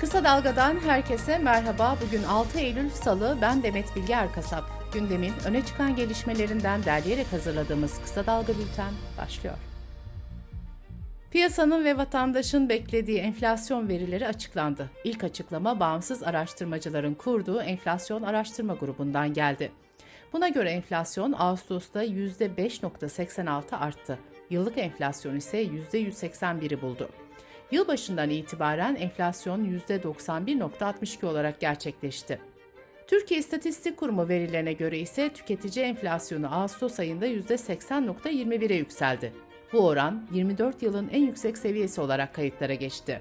Kısa Dalga'dan herkese merhaba. Bugün 6 Eylül Salı, ben Demet Bilge Erkasap. Gündemin öne çıkan gelişmelerinden derleyerek hazırladığımız Kısa Dalga Bülten başlıyor. Piyasanın ve vatandaşın beklediği enflasyon verileri açıklandı. İlk açıklama bağımsız araştırmacıların kurduğu enflasyon araştırma grubundan geldi. Buna göre enflasyon Ağustos'ta %5.86 arttı. Yıllık enflasyon ise %181'i buldu. Yılbaşından itibaren enflasyon %91.62 olarak gerçekleşti. Türkiye İstatistik Kurumu verilerine göre ise tüketici enflasyonu Ağustos ayında %80.21'e yükseldi. Bu oran 24 yılın en yüksek seviyesi olarak kayıtlara geçti.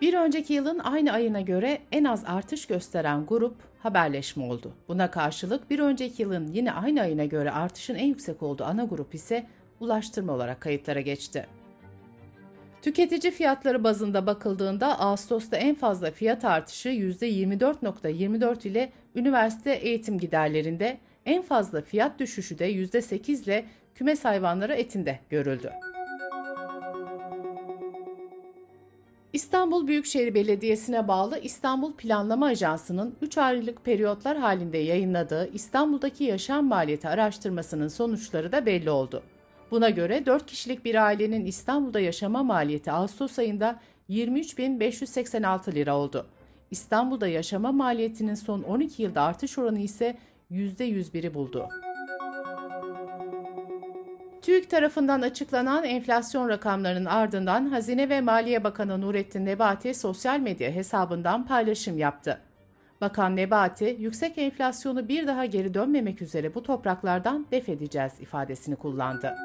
Bir önceki yılın aynı ayına göre en az artış gösteren grup haberleşme oldu. Buna karşılık bir önceki yılın yine aynı ayına göre artışın en yüksek olduğu ana grup ise ulaştırma olarak kayıtlara geçti. Tüketici fiyatları bazında bakıldığında Ağustos'ta en fazla fiyat artışı %24.24 ile üniversite eğitim giderlerinde, en fazla fiyat düşüşü de %8 ile kümes hayvanları etinde görüldü. İstanbul Büyükşehir Belediyesi'ne bağlı İstanbul Planlama Ajansı'nın 3 aylık periyotlar halinde yayınladığı İstanbul'daki yaşam maliyeti araştırmasının sonuçları da belli oldu. Buna göre 4 kişilik bir ailenin İstanbul'da yaşama maliyeti Ağustos ayında 23.586 lira oldu. İstanbul'da yaşama maliyetinin son 12 yılda artış oranı ise %101'i buldu. TÜİK tarafından açıklanan enflasyon rakamlarının ardından Hazine ve Maliye Bakanı Nurettin Nebati sosyal medya hesabından paylaşım yaptı. Bakan Nebati, yüksek enflasyonu bir daha geri dönmemek üzere bu topraklardan def edeceğiz ifadesini kullandı.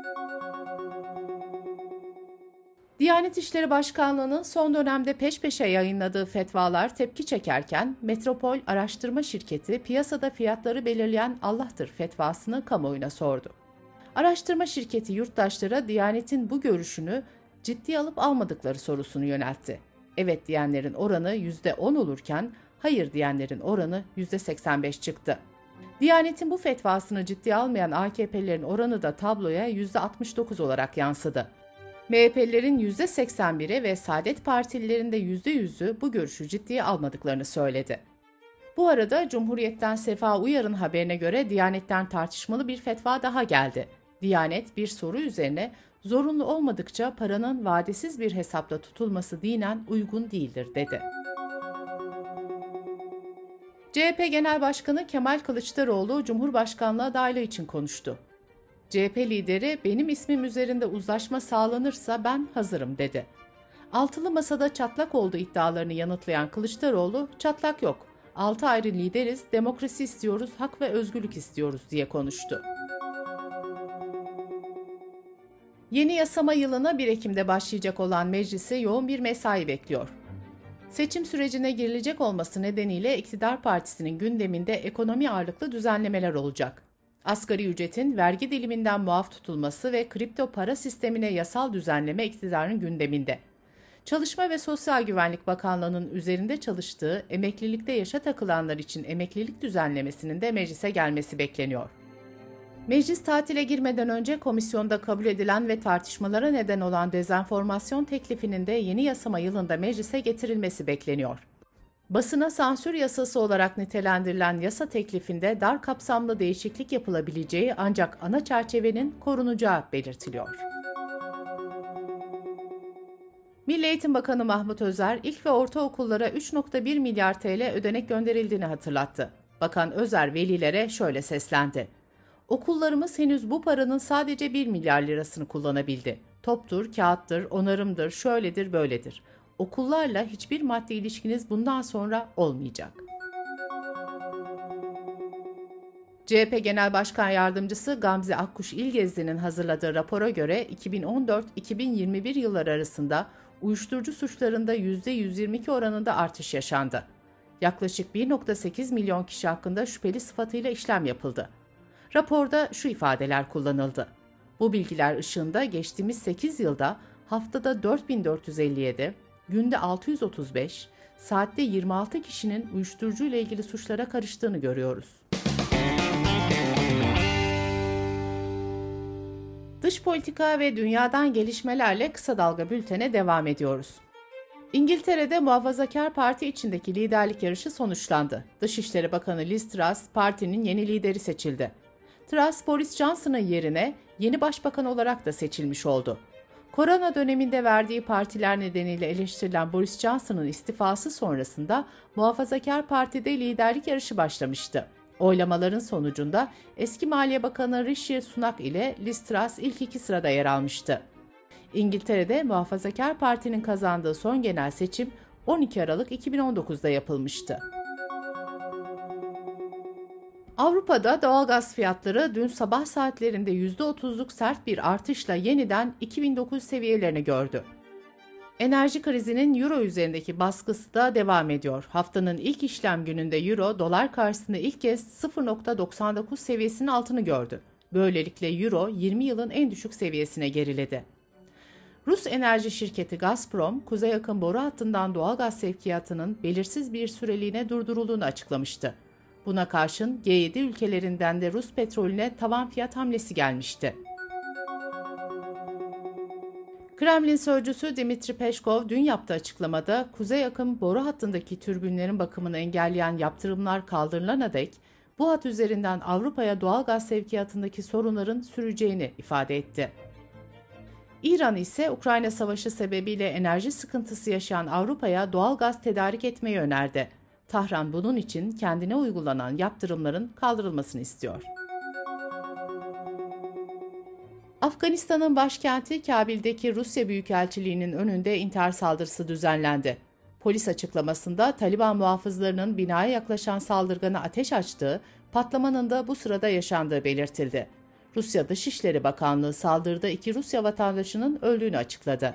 Diyanet İşleri Başkanlığı'nın son dönemde peş peşe yayınladığı fetvalar tepki çekerken Metropol Araştırma Şirketi piyasada fiyatları belirleyen Allah'tır fetvasını kamuoyuna sordu. Araştırma şirketi yurttaşlara Diyanet'in bu görüşünü ciddi alıp almadıkları sorusunu yöneltti. Evet diyenlerin oranı %10 olurken hayır diyenlerin oranı %85 çıktı. Diyanet'in bu fetvasını ciddi almayan AKP'lerin oranı da tabloya %69 olarak yansıdı. MHP'lilerin %81'i ve Saadet Partililerin de %100'ü bu görüşü ciddiye almadıklarını söyledi. Bu arada Cumhuriyet'ten Sefa Uyar'ın haberine göre Diyanet'ten tartışmalı bir fetva daha geldi. Diyanet bir soru üzerine zorunlu olmadıkça paranın vadesiz bir hesapla tutulması dinen uygun değildir dedi. CHP Genel Başkanı Kemal Kılıçdaroğlu Cumhurbaşkanlığı adaylığı için konuştu. CHP lideri benim ismim üzerinde uzlaşma sağlanırsa ben hazırım dedi. Altılı masada çatlak olduğu iddialarını yanıtlayan Kılıçdaroğlu çatlak yok. Altı ayrı lideriz, demokrasi istiyoruz, hak ve özgürlük istiyoruz diye konuştu. Yeni yasama yılına 1 Ekim'de başlayacak olan meclisi yoğun bir mesai bekliyor. Seçim sürecine girilecek olması nedeniyle iktidar partisinin gündeminde ekonomi ağırlıklı düzenlemeler olacak. Asgari ücretin vergi diliminden muaf tutulması ve kripto para sistemine yasal düzenleme iktidarın gündeminde. Çalışma ve Sosyal Güvenlik Bakanlığı'nın üzerinde çalıştığı emeklilikte yaşa takılanlar için emeklilik düzenlemesinin de meclise gelmesi bekleniyor. Meclis tatile girmeden önce komisyonda kabul edilen ve tartışmalara neden olan dezenformasyon teklifinin de yeni yasama yılında meclise getirilmesi bekleniyor. Basına sansür yasası olarak nitelendirilen yasa teklifinde dar kapsamlı değişiklik yapılabileceği ancak ana çerçevenin korunacağı belirtiliyor. Milli Eğitim Bakanı Mahmut Özer, ilk ve ortaokullara 3.1 milyar TL ödenek gönderildiğini hatırlattı. Bakan Özer velilere şöyle seslendi. Okullarımız henüz bu paranın sadece 1 milyar lirasını kullanabildi. Toptur, kağıttır, onarımdır, şöyledir, böyledir. Okullarla hiçbir maddi ilişkiniz bundan sonra olmayacak. CHP Genel Başkan Yardımcısı Gamze Akkuş İlgezdi'nin hazırladığı rapora göre 2014-2021 yılları arasında uyuşturucu suçlarında %122 oranında artış yaşandı. Yaklaşık 1.8 milyon kişi hakkında şüpheli sıfatıyla işlem yapıldı. Raporda şu ifadeler kullanıldı. Bu bilgiler ışığında geçtiğimiz 8 yılda haftada 4457, günde 635, saatte 26 kişinin uyuşturucu ile ilgili suçlara karıştığını görüyoruz. Dış politika ve dünyadan gelişmelerle kısa dalga bültene devam ediyoruz. İngiltere'de Muhafazakar Parti içindeki liderlik yarışı sonuçlandı. Dışişleri Bakanı Liz Truss partinin yeni lideri seçildi. Truss, Boris Johnson'ın yerine yeni başbakan olarak da seçilmiş oldu. Korona döneminde verdiği partiler nedeniyle eleştirilen Boris Johnson'ın istifası sonrasında Muhafazakar Parti'de liderlik yarışı başlamıştı. Oylamaların sonucunda eski Maliye Bakanı Rishi Sunak ile Liz Truss ilk iki sırada yer almıştı. İngiltere'de Muhafazakar Parti'nin kazandığı son genel seçim 12 Aralık 2019'da yapılmıştı. Avrupa'da doğalgaz fiyatları dün sabah saatlerinde %30'luk sert bir artışla yeniden 2009 seviyelerini gördü. Enerji krizinin euro üzerindeki baskısı da devam ediyor. Haftanın ilk işlem gününde euro dolar karşısında ilk kez 0.99 seviyesinin altını gördü. Böylelikle euro 20 yılın en düşük seviyesine geriledi. Rus enerji şirketi Gazprom, kuzey akım boru hattından doğalgaz sevkiyatının belirsiz bir süreliğine durdurulduğunu açıklamıştı. Buna karşın G7 ülkelerinden de Rus petrolüne tavan fiyat hamlesi gelmişti. Kremlin sözcüsü Dimitri Peşkov dün yaptığı açıklamada kuzey akım boru hattındaki türbinlerin bakımını engelleyen yaptırımlar kaldırılana dek bu hat üzerinden Avrupa'ya doğal gaz sevkiyatındaki sorunların süreceğini ifade etti. İran ise Ukrayna Savaşı sebebiyle enerji sıkıntısı yaşayan Avrupa'ya doğal gaz tedarik etmeyi önerdi. Tahran bunun için kendine uygulanan yaptırımların kaldırılmasını istiyor. Afganistan'ın başkenti Kabil'deki Rusya Büyükelçiliği'nin önünde intihar saldırısı düzenlendi. Polis açıklamasında Taliban muhafızlarının binaya yaklaşan saldırgana ateş açtığı, patlamanın da bu sırada yaşandığı belirtildi. Rusya Dışişleri Bakanlığı saldırıda iki Rusya vatandaşının öldüğünü açıkladı.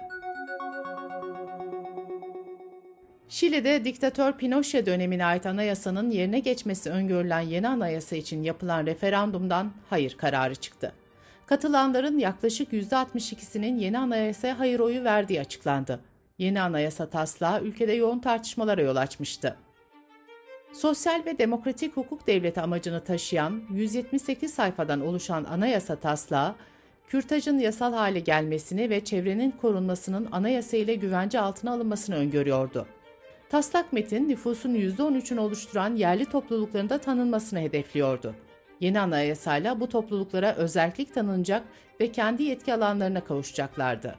Şili'de diktatör Pinochet dönemine ait anayasanın yerine geçmesi öngörülen yeni anayasa için yapılan referandumdan hayır kararı çıktı. Katılanların yaklaşık %62'sinin yeni anayasaya hayır oyu verdiği açıklandı. Yeni anayasa taslağı ülkede yoğun tartışmalara yol açmıştı. Sosyal ve demokratik hukuk devleti amacını taşıyan 178 sayfadan oluşan anayasa taslağı, kürtajın yasal hale gelmesini ve çevrenin korunmasının anayasa ile güvence altına alınmasını öngörüyordu. Taslak metin nüfusun %13'ünü oluşturan yerli toplulukların da tanınmasını hedefliyordu. Yeni anayasayla bu topluluklara özellik tanınacak ve kendi yetki alanlarına kavuşacaklardı.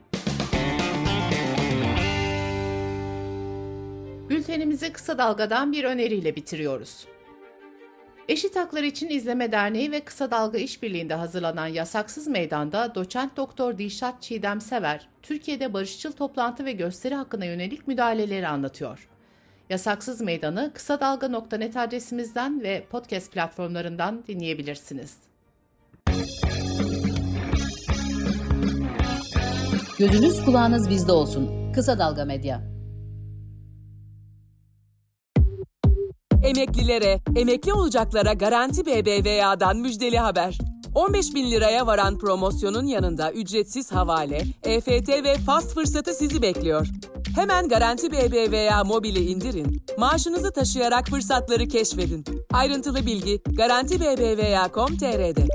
Bültenimizi kısa dalgadan bir öneriyle bitiriyoruz. Eşit Haklar İçin İzleme Derneği ve Kısa Dalga İşbirliği'nde hazırlanan Yasaksız Meydan'da doçent doktor Dişat Çiğdem Sever, Türkiye'de barışçıl toplantı ve gösteri hakkına yönelik müdahaleleri anlatıyor. Yasaksız Meydanı kısa dalga.net adresimizden ve podcast platformlarından dinleyebilirsiniz. Gözünüz kulağınız bizde olsun. Kısa Dalga Medya. Emeklilere, emekli olacaklara Garanti BBVA'dan müjdeli haber. 15 bin liraya varan promosyonun yanında ücretsiz havale, EFT ve fast fırsatı sizi bekliyor. Hemen Garanti BBVA mobili indirin. Maaşınızı taşıyarak fırsatları keşfedin. Ayrıntılı bilgi garantibbva.com.tr'de.